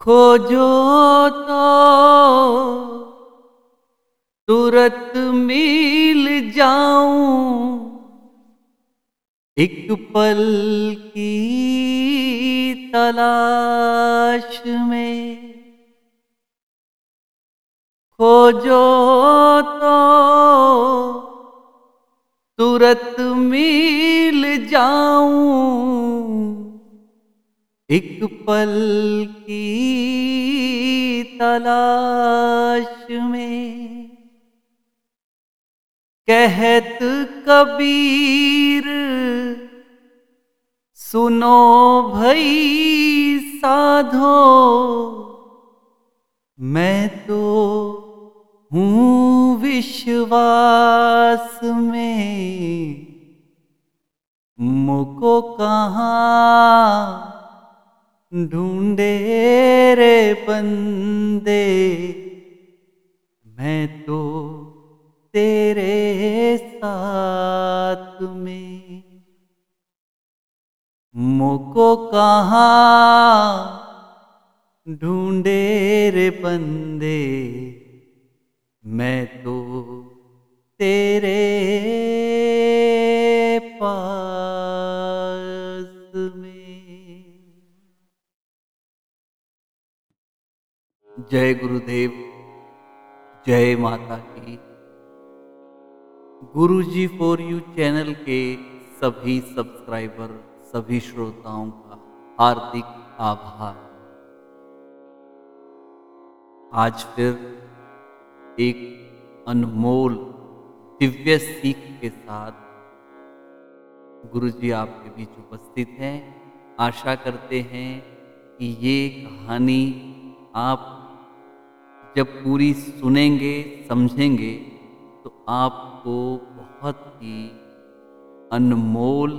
खोजो तो तुरत मिल जाऊँ। एक पल की तलाश में खोजो तो तुरत मिल जाऊँ। एक पल की तलाश में कहत कबीर, सुनो भई साधो, मैं तो हूँ विश्वास में, मुको कहाँ ढूंढे रे बंदे। मैं तो तेरे साथ में। मोको कहाँ ढूंढे रे बंदे। मैं तो तेरे जय गुरुदेव, जय माता की। गुरु जी फॉर यू चैनल के सभी सब्सक्राइबर सभी श्रोताओं का हार्दिक आभार। आज फिर एक अनमोल दिव्य सीख के साथ गुरु जी आपके बीच उपस्थित हैं। आशा करते हैं कि ये कहानी आप जब पूरी सुनेंगे, समझेंगे तो आपको बहुत ही अनमोल,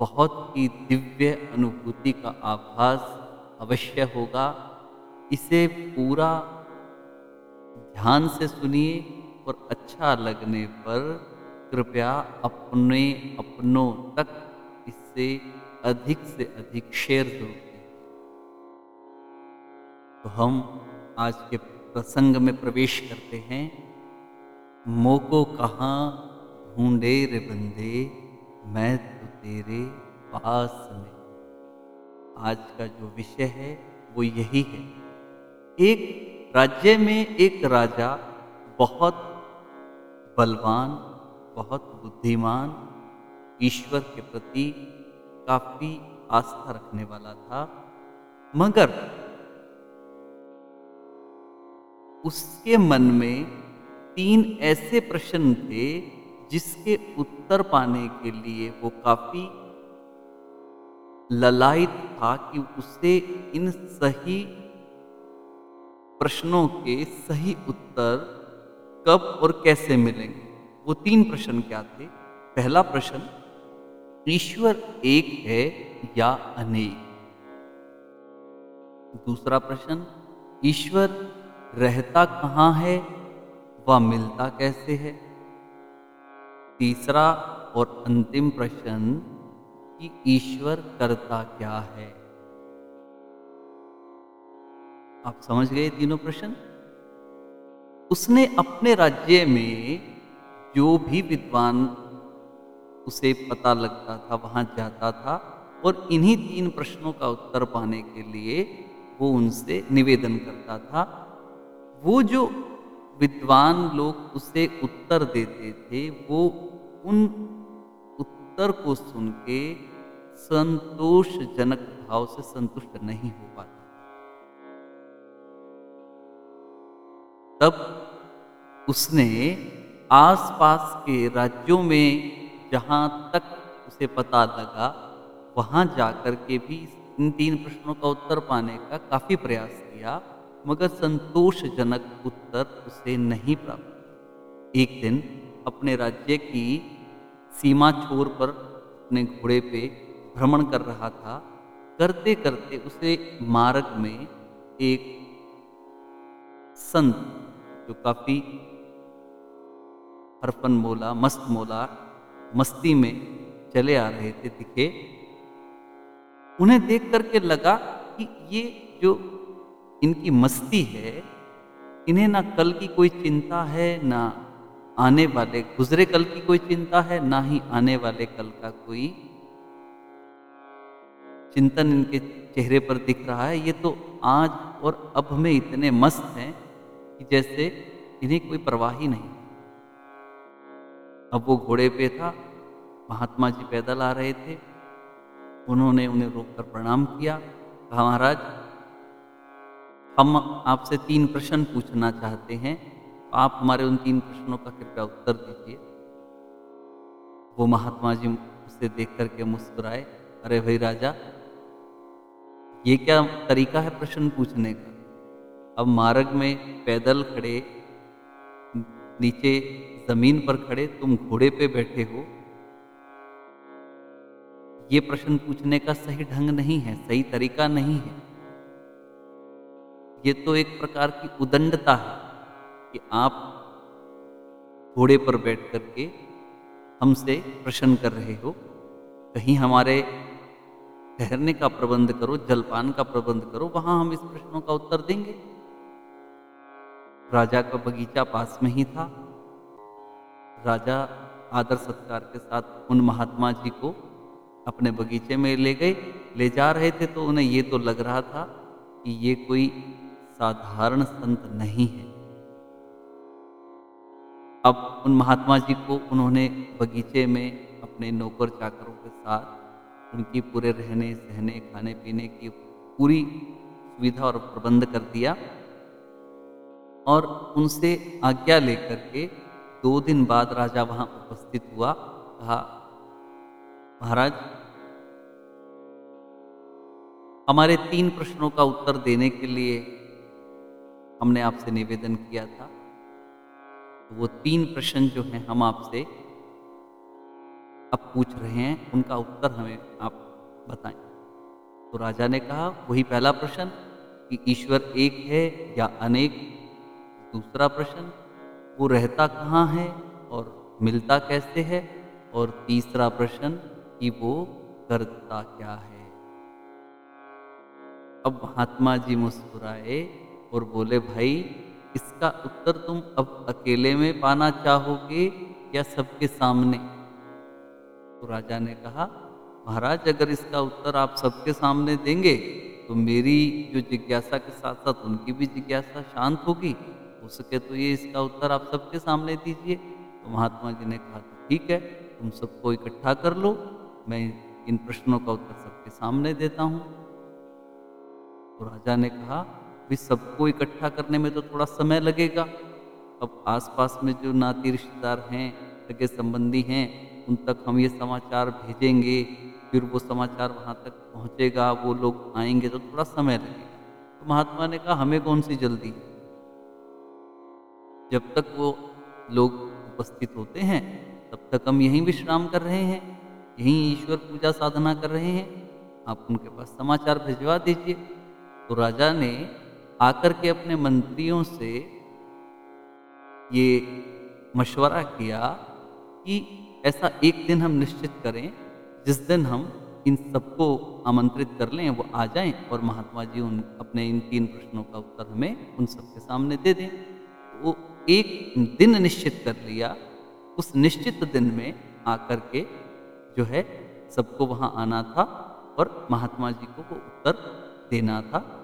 बहुत ही दिव्य अनुभूति का आभास अवश्य होगा। इसे पूरा ध्यान से सुनिए और अच्छा लगने पर कृपया अपने अपनों तक इससे अधिक से अधिक शेयर ज़रूर तो हम आज के प्रसंग में प्रवेश करते हैं। मोको कहाँ ढूंढे रे बंदे, मैं तो तेरे पास में। आज का जो विषय है, वो यही है। एक राज्य में एक राजा बहुत बलवान, बहुत बुद्धिमान, ईश्वर के प्रति काफ़ी आस्था रखने वाला था। मगर उसके मन में तीन ऐसे प्रश्न थे जिसके उत्तर पाने के लिए वो काफ़ी ललायत था कि उसे इन सही प्रश्नों के सही उत्तर कब और कैसे मिलेंगे। वो तीन प्रश्न क्या थे? पहला प्रश्न, ईश्वर एक है या अनेक? दूसरा प्रश्न, ईश्वर रहता कहाँ है व मिलता कैसे है? तीसरा और अंतिम प्रश्न, कि ईश्वर करता क्या है? आप समझ गए तीनों प्रश्न? उसने अपने राज्य में जो भी विद्वान, उसे पता लगता था, वहाँ जाता था और इन्हीं तीन प्रश्नों का उत्तर पाने के लिए वो उनसे निवेदन करता था वो जो विद्वान लोग उसे उत्तर देते थे, वो उन उत्तर को सुन के संतोषजनक भाव से संतुष्ट नहीं हो पाता। तब उसने आसपास के राज्यों में जहाँ तक उसे पता लगा, वहाँ जाकर के भी इन तीन प्रश्नों का उत्तर पाने का काफ़ी प्रयास किया। मगर संतोषजनक उत्तर उसे नहीं प्राप्त। एक दिन अपने राज्य की सीमा छोर पर अपने घोड़े पे भ्रमण कर रहा था। करते करते उसे मार्ग में एक संत, जो काफ़ी हरफन मोला, मस्त मोला, मस्ती में चले आ रहे थे, दिखे। उन्हें देख करके लगा कि ये जो इनकी मस्ती है, इन्हें ना कल की कोई चिंता है, ना आने वाले, गुजरे कल की कोई चिंता है, ना ही आने वाले कल का कोई चिंतन इनके चेहरे पर दिख रहा है। ये तो आज और अब में इतने मस्त हैं कि जैसे इन्हें कोई परवाह ही नहीं। अब वो घोड़े पे था, महात्मा जी पैदल आ रहे थे, उन्होंने उन्हें रोककर प्रणाम किया। कहा, महाराज हम आपसे तीन प्रश्न पूछना चाहते हैं। आप हमारे उन तीन प्रश्नों का कृपया उत्तर दीजिए। वो महात्मा जी उसे देख करके मुस्कुराए। अरे भाई राजा, ये क्या तरीका है प्रश्न पूछने का? अब मार्ग में पैदल खड़े, नीचे ज़मीन पर खड़े तुम घोड़े पे बैठे हो। ये प्रश्न पूछने का सही ढंग नहीं है, सही तरीका नहीं है। ये तो एक प्रकार की उदंडता है कि आप घोड़े पर बैठ करके हमसे प्रश्न कर रहे हो, कहीं हमारे ठहरने का प्रबंध करो, जलपान का प्रबंध करो, वहाँ हम इस प्रश्नों का उत्तर देंगे। राजा का बगीचा पास में ही था। राजा आदर सत्कार के साथ उन महात्मा जी को अपने बगीचे में ले गए, ले जा रहे थे तो उन्हें ये तो लग रहा था कि ये कोई साधारण संत नहीं है। अब उन महात्मा जी को उन्होंने बगीचे में अपने नौकर चाकरों के साथ उनकी पूरे रहने, सहने खाने पीने की पूरी सुविधा और प्रबंध कर दिया और उनसे आज्ञा लेकर के दो दिन बाद राजा वहाँ उपस्थित हुआ। कहा, महाराज, हमारे तीन प्रश्नों का उत्तर देने के लिए हमने आपसे निवेदन किया था। तो वो तीन प्रश्न जो हैं हम आपसे अब पूछ रहे हैं, उनका उत्तर हमें आप बताएँ। तो राजा ने कहा, वही पहला प्रश्न, कि ईश्वर एक है या अनेक? दूसरा प्रश्न, वो रहता कहाँ है और मिलता कैसे है? और तीसरा प्रश्न, कि वो करता क्या है? अब महात्मा जी मुस्कुराए। और बोले, भाई, इसका उत्तर तुम अब अकेले में पाना चाहोगे या सबके सामने? तो राजा ने कहा, महाराज, अगर इसका उत्तर आप सबके सामने देंगे तो मेरी जो जिज्ञासा के साथ साथ उनकी भी जिज्ञासा शांत होगी। हो सके तो ये इसका उत्तर आप सबके सामने दीजिए। तो महात्मा जी ने कहा तो ठीक है, तुम सबको इकट्ठा कर लो, मैं इन प्रश्नों का उत्तर सबके सामने देता हूँ। तो राजा ने कहा भी सबको इकट्ठा करने में तो थोड़ा समय लगेगा। अब आसपास में जो नाती रिश्तेदार हैं सगे संबंधी हैं, उन तक हम ये समाचार भेजेंगे, फिर वो समाचार वहाँ तक पहुँचेगा, वो लोग आएँगे तो थोड़ा समय लगेगा। तो महात्मा ने कहा, हमें कौन सी जल्दी? है जब तक वो लोग उपस्थित होते हैं, तब तक हम यहीं विश्राम कर रहे हैं, यहीं ईश्वर पूजा साधना कर रहे हैं। आप उनके पास समाचार भिजवा दीजिए। तो राजा ने आकर के अपने मंत्रियों से ये मशवरा किया कि ऐसा एक दिन हम निश्चित करें, जिस दिन हम इन सबको आमंत्रित कर लें, वो आ जाएँ और महात्मा जी उन, अपने इन तीन प्रश्नों का उत्तर हमें उन सबके सामने दे दें। वो एक दिन निश्चित कर लिया, उस निश्चित दिन में आकर के जो है, सबको वहाँ आना था और महात्मा जी को वो उत्तर देना था।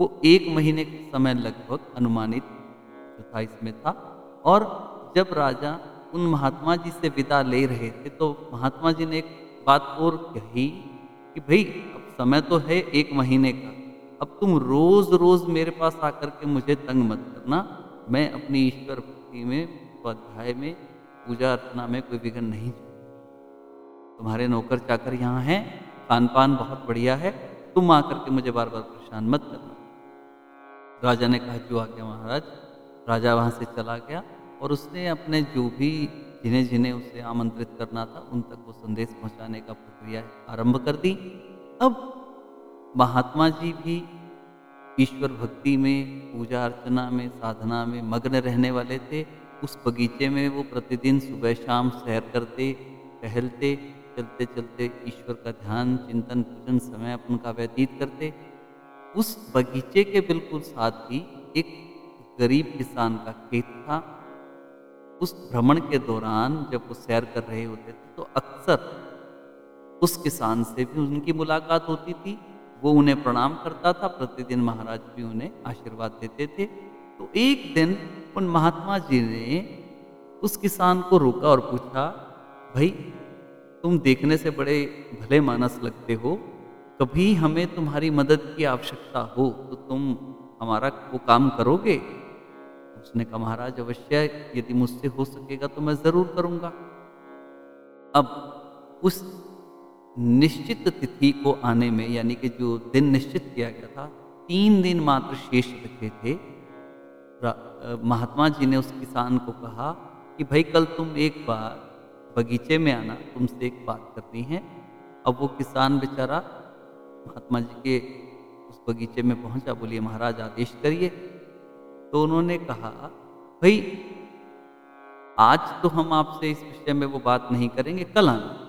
वो एक महीने का समय लगभग अनुमानित जो था इसमें था। और जब राजा उन महात्मा जी से विदा ले रहे थे तो महात्मा जी ने एक बात और कही कि, भाई, अब समय तो है एक महीने का। अब तुम रोज रोज मेरे पास आकर के मुझे तंग मत करना। मैं अपनी ईश्वर भक्ति में, स्वाध्याय में, पूजा अर्चना में कोई विघ्न नहीं तुम्हारे नौकर चाकर यहाँ हैं। खान पान बहुत बढ़िया है। तुम आकर के मुझे बार बार परेशान मत करना। राजा ने कहा जो आ गया महाराज? राजा वहाँ से चला गया और उसने अपने जो भी जिन्हें जिन्हें उसे आमंत्रित करना था, उन तक वो संदेश पहुँचाने का प्रक्रिया आरंभ कर दी। अब महात्मा जी भी ईश्वर भक्ति में, पूजा अर्चना में, साधना में मग्न रहने वाले थे। उस बगीचे में वो प्रतिदिन सुबह शाम सैर करते, टहलते चलते चलते ईश्वर का ध्यान चिंतन पूजन समय अपन का व्यतीत करते। उस बगीचे के बिल्कुल साथ ही एक गरीब किसान का खेत था। उस भ्रमण के दौरान जब वो सैर कर रहे होते थे तो अक्सर उस किसान से भी उनकी मुलाकात होती थी। वो उन्हें प्रणाम करता था, प्रतिदिन महाराज भी उन्हें आशीर्वाद देते थे। तो एक दिन उन महात्मा जी ने उस किसान को रोका और पूछा, भाई, तुम देखने से बड़े भले मानस लगते हो कभी हमें तुम्हारी मदद की आवश्यकता हो तो तुम हमारा वो काम करोगे। उसने कहा, महाराज, अवश्य, यदि मुझसे हो सकेगा तो मैं ज़रूर करूँगा। अब उस निश्चित तिथि को आने में, यानी कि जो दिन निश्चित किया गया था, तीन दिन मात्र शेष बचे थे। महात्मा जी ने उस किसान को कहा कि, भाई, कल तुम एक बार बगीचे में आना, तुमसे एक बात करनी है। अब वो किसान बेचारा महात्मा जी के उस बगीचे में पहुँचा, बोलिए, महाराज, आदेश करिए। तो उन्होंने कहा, भाई, आज तो हम आपसे इस विषय में वो बात नहीं करेंगे, कल आना।